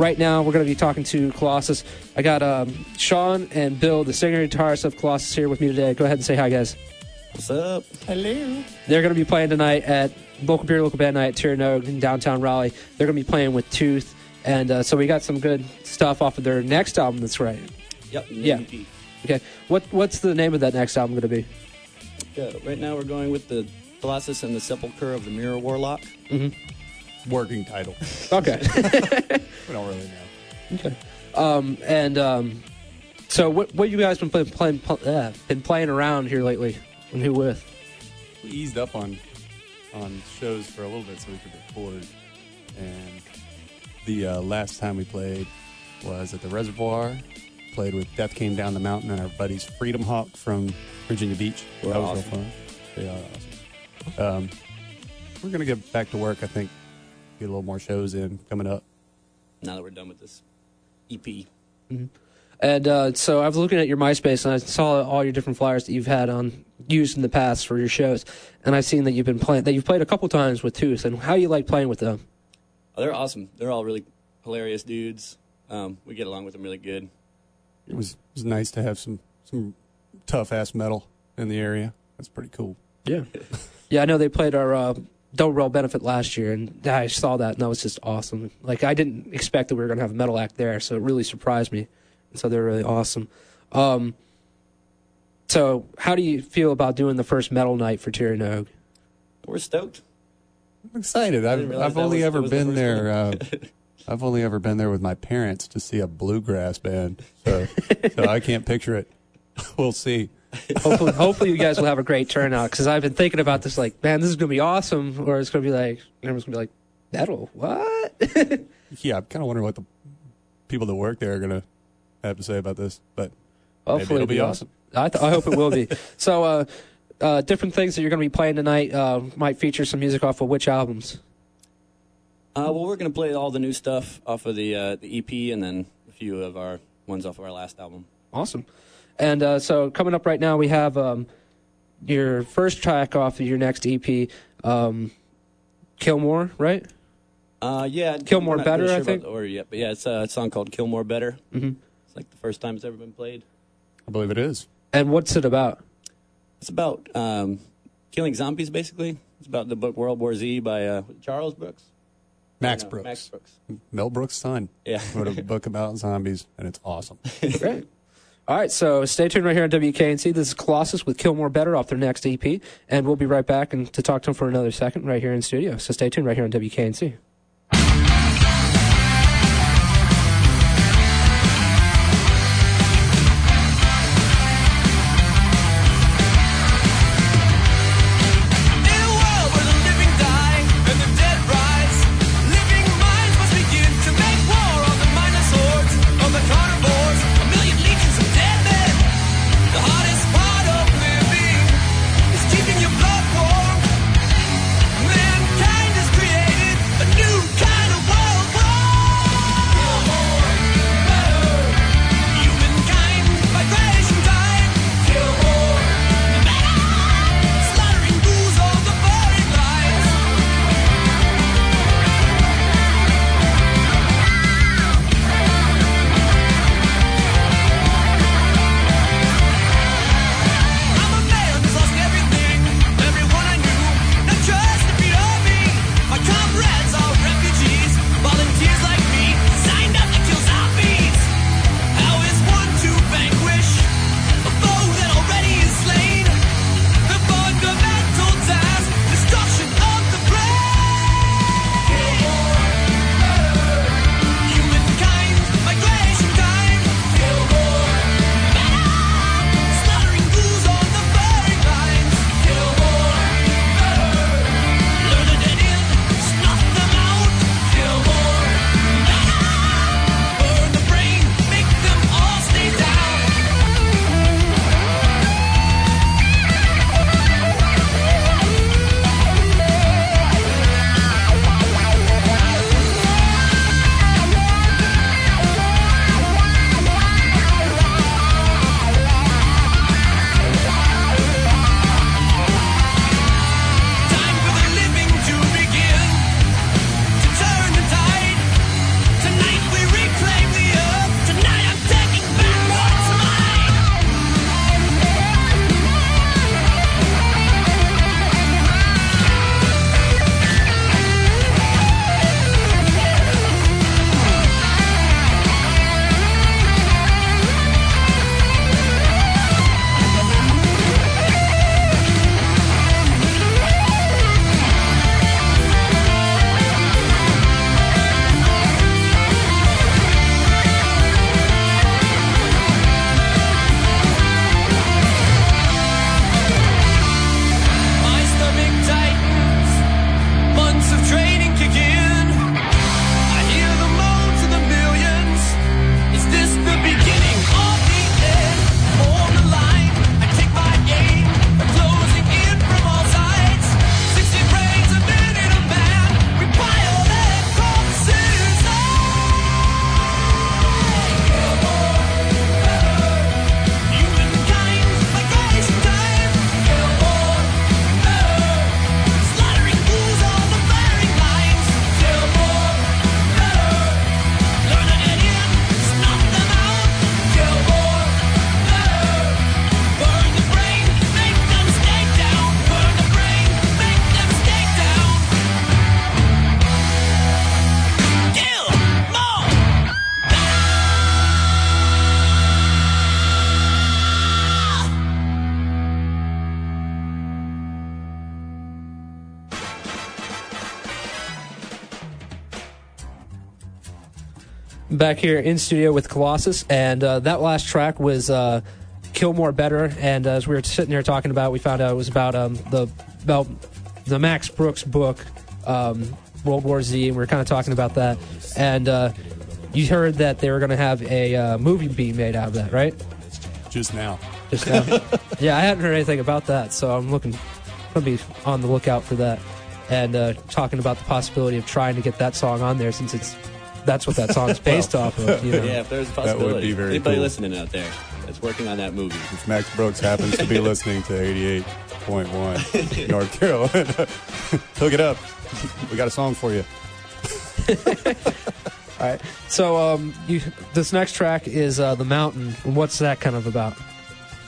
right now we're going to be talking to Colossus. I got um, Sean and Bill, the singer and guitarist of Colossus, here with me today. Go ahead and say hi, guys. What's up? Hello. They're going to be playing tonight at local beer, local band night at Tir Na Nog in downtown Raleigh. They're going to be playing with Tooth, and uh, so we got some good stuff off of their next album. That's right. Yep. Yeah. MVP. Okay, what what's the name of that next album going to be? Yeah, right now we're going with the Colossus and the Sepulchre of the Mirror Warlock. Working title. Okay. We don't really know. Okay. Um, and um, so, what what you guys been playing playing pl- uh, been playing around here lately? And who with? We eased up on on shows for a little bit so we could record. And the uh, last time we played was at the Reservoir. Played with Death Came Down the Mountain and our buddies Freedom Hawk from Virginia Beach. We're that was awesome. real fun. They are awesome. Um, we're gonna get back to work. I think get a little more shows in coming up. Now that we're done with this EP. And uh, so I was looking at your MySpace and I saw all your different flyers that you've had on used in the past for your shows, and I've seen that you've been playing that you've played a couple times with Tooth. And how you like playing with them? Oh, they're awesome. They're all really hilarious dudes. Um, we get along with them really good. It was, it was nice to have some some tough ass metal in the area. That's pretty cool. Yeah. yeah, I know they played our uh, Double Rail benefit last year, and I saw that, and that was just awesome. Like I didn't expect that we were going to have a metal act there, so it really surprised me. And so they're really awesome. Um, so how do you feel about doing the first metal night for Tir Na Nog? We're stoked. I'm excited. I've I've only was- ever that was the been there. Uh, I've only ever been there with my parents to see a bluegrass band, so so I can't picture it. We'll see. Hopefully, hopefully you guys will have a great turnout because I've been thinking about this. Like, man, this is going to be awesome, or it's going to be like everyone's going to be like, metal, what? Yeah, I'm kind of wondering what the people that work there are gonna have to say about this, but Hopefully it'll it'll be awesome. I, th- I hope it will be. so, uh, uh, different things that you're going to be playing tonight uh, might feature some music off of which albums? Uh, well, we're gonna play all the new stuff off of the uh, the EP, and then a few of our ones off of our last album. Awesome. And uh, so, coming up right now, we have um, your first track off of your next EP, um, Killmore, right? Uh, yeah, Kill More not Better, really I think? about the order yet, but yeah, it's a song called "Kill More Better." Mm-hmm. It's like the first time it's ever been played. I believe it is. And what's it about? It's about um, killing zombies, basically. It's about the book World War Z by uh, Charles Brooks. Max No, Brooks, Max Brooks. Mel Brooks' son, Yeah. wrote a book about zombies, and it's awesome. Great. All right, so stay tuned right here on WKNC. This is Colossus with Kill More Better off their next EP, and we'll be right back and to talk to them for another second right here in studio. So stay tuned right here on WKNC. Back here in studio with Colossus, and uh, that last track was uh, "Kill More Better." And uh, as we were sitting here talking about, we found out it was about um, the about the Max Brooks book, um, World War Z, and we were kind of talking about that. And uh, you heard that they were going to have a uh, movie being made out of that, right? Just now. Just now. yeah, I hadn't heard anything about that, so I'm looking. Gonna be on the lookout for that, and uh, talking about the possibility of trying to get that song on there since it's that's what that song's based off of. You know? Yeah, if there's a That would possibility. be very Anybody cool. listening out there that's working on that movie. If Max Brooks happens to be listening to 88.1 North Carolina, hook it up. We got a song for you. All right. So um, you, this next track is uh, "The Mountain." What's that kind of about?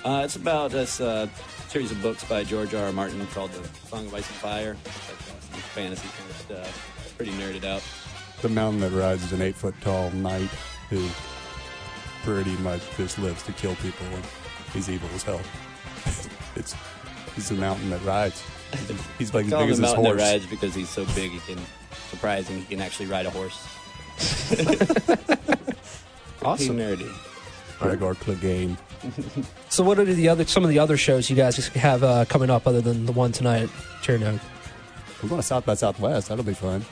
Uh, it's about this uh, series of books by George R. R. Martin called The Song of Ice and Fire. It's like, uh, fantasy kind of stuff. Pretty nerded out. The mountain that rides is an eight foot tall knight who pretty much just lives to kill people and he's evil as hell. it's he's the mountain that rides. He's like as big as the his horse. that rides because he's so big. He can surprising. He can actually ride a horse. Awesome. Pretty nerdy. Gregor Clegane. So what are the other some of the other shows you guys have uh, coming up other than the one tonight at Chernobyl? We're going to South by Southwest. That'll be fun.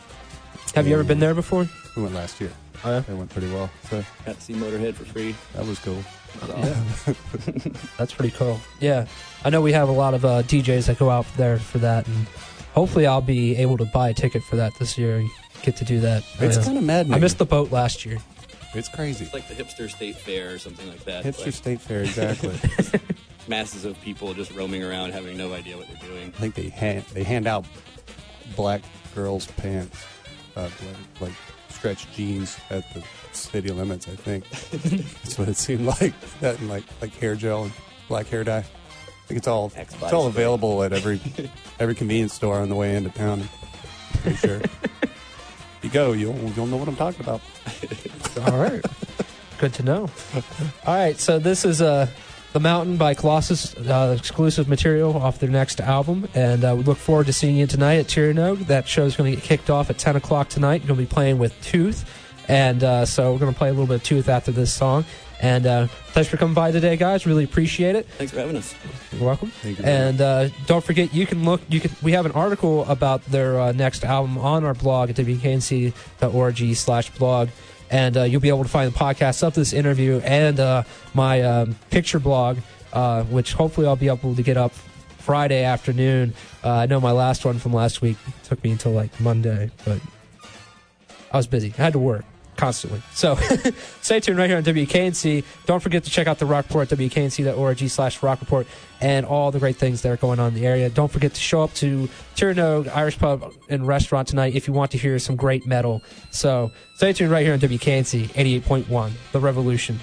Have you ever been there before? We went last year. Oh, yeah? It went pretty well. So Got to see Motorhead for free. that was cool. That's awesome. Yeah, that's pretty cool. Yeah, I know we have a lot of uh, DJs that go out there for that, and hopefully I'll be able to buy a ticket for that this year and get to do that. It's kind of maddening. I missed the boat last year. It's crazy. It's like the hipster state fair or something like that. Hipster Like State Fair, exactly. masses of people just roaming around having no idea what they're doing. I think they hand they hand out black girls' pants, uh, like, like stretched jeans at the city limits. I think that's what it seemed like. That and like like hair gel and black hair dye. I think it's all Axe it's all available at every every convenience store on the way into town. Pretty sure. you go, you'll you'll know what I'm talking about. All right. Good to know. All right, so this is uh, The Mountain by Colossus, uh, exclusive material off their next album. And uh, we look forward to seeing you tonight at Chernobyl. That show's going to get kicked off at 10 o'clock tonight. You're going to be playing with Tooth. And uh, so we're going to play a little bit of Tooth after this song. And uh, thanks for coming by today, guys. Really appreciate it. Thanks for having us. You're welcome. Thank you And uh, don't forget, you can look. You can. We have an article about their uh, next album on our blog at wknc.org/blog, and uh, you'll be able to find the podcast up to this interview and uh, my um, picture blog, uh, which hopefully I'll be able to get up Friday afternoon. Uh, I know my last one from last week took me until like Monday, but I was busy. I had to work constantly. So stay tuned right here on WKNC. Don't forget to check out the Rock Report, WKNC.org slash Rock Report, and all the great things that are going on in the area. Don't forget to show up to Tir Na Nog Irish Pub and Restaurant tonight if you want to hear some great metal. So stay tuned right here on WKNC 88.1, The Revolution.